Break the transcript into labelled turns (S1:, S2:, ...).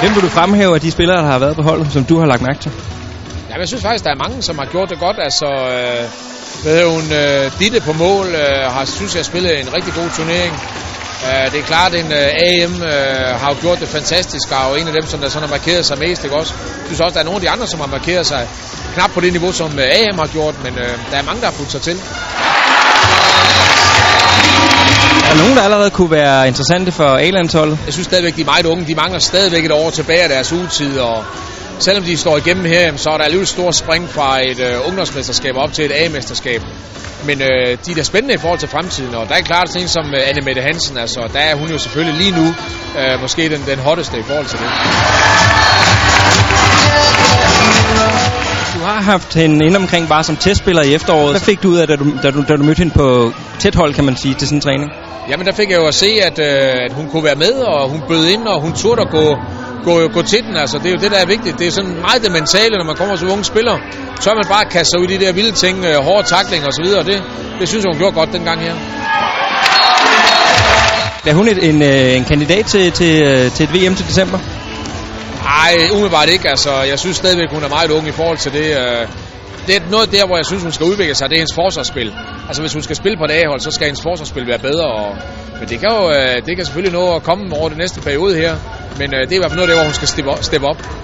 S1: Hvem vil du fremhæve af de spillere, der har været på holdet, som du har lagt mærke til?
S2: Ja, jeg synes faktisk, der er mange, som har gjort det godt. Altså, øh, hvad hun, øh, Ditte på mål, øh, har, synes jeg, spillet en rigtig god turnering. Øh, det er klart, at en øh, AM øh, har jo gjort det fantastisk, og er jo en af dem, som der sådan har markeret sig mest. Ikke også? Jeg synes også, der er nogle af de andre, som har markeret sig knap på det niveau, som øh, AM har gjort, men øh, der er mange, der har fulgt sig til.
S1: Der allerede kunne være interessante for A-landsholdet?
S2: Jeg synes stadigvæk, de er meget unge. De mangler stadigvæk et år tilbage af deres ugetid, og selvom de står igennem her, så er der alligevel stort spring fra et øh, ungdomsmesterskab op til et A-mesterskab. Men øh, de er da spændende i forhold til fremtiden, og der er klart sådan en som øh, Anne Mette Hansen, altså der er hun jo selvfølgelig lige nu øh, måske den, den hotteste i forhold til det
S1: har haft hende inde omkring bare som testspiller i efteråret. Hvad fik du ud af, da du, da du, da du mødte hende på tæt hold, kan man sige, til sådan en træning?
S2: Jamen der fik jeg jo at se, at, øh, at hun kunne være med, og hun bød ind, og hun turde at gå, gå, gå til den. Altså, det er jo det, der er vigtigt. Det er sådan meget det mentale, når man kommer som unge spiller. Så er man bare kaste sig ud i de der vilde ting, øh, hårde takling og så videre. Det, det synes jeg, hun gjorde godt dengang her.
S1: Er hun et, en, øh, en kandidat til, til, øh, til et VM til december?
S2: Nej, umiddelbart ikke. Altså, jeg synes stadigvæk, hun er meget ung i forhold til det. Øh, det er noget der, hvor jeg synes, hun skal udvikle sig. Det er hendes forsvarsspil. Altså, hvis hun skal spille på et A-hold, så skal hendes forsvarsspil være bedre. Og, men det kan jo øh, det kan selvfølgelig nå at komme over den næste periode her. Men øh, det er i hvert fald noget der, hvor hun skal steppe op.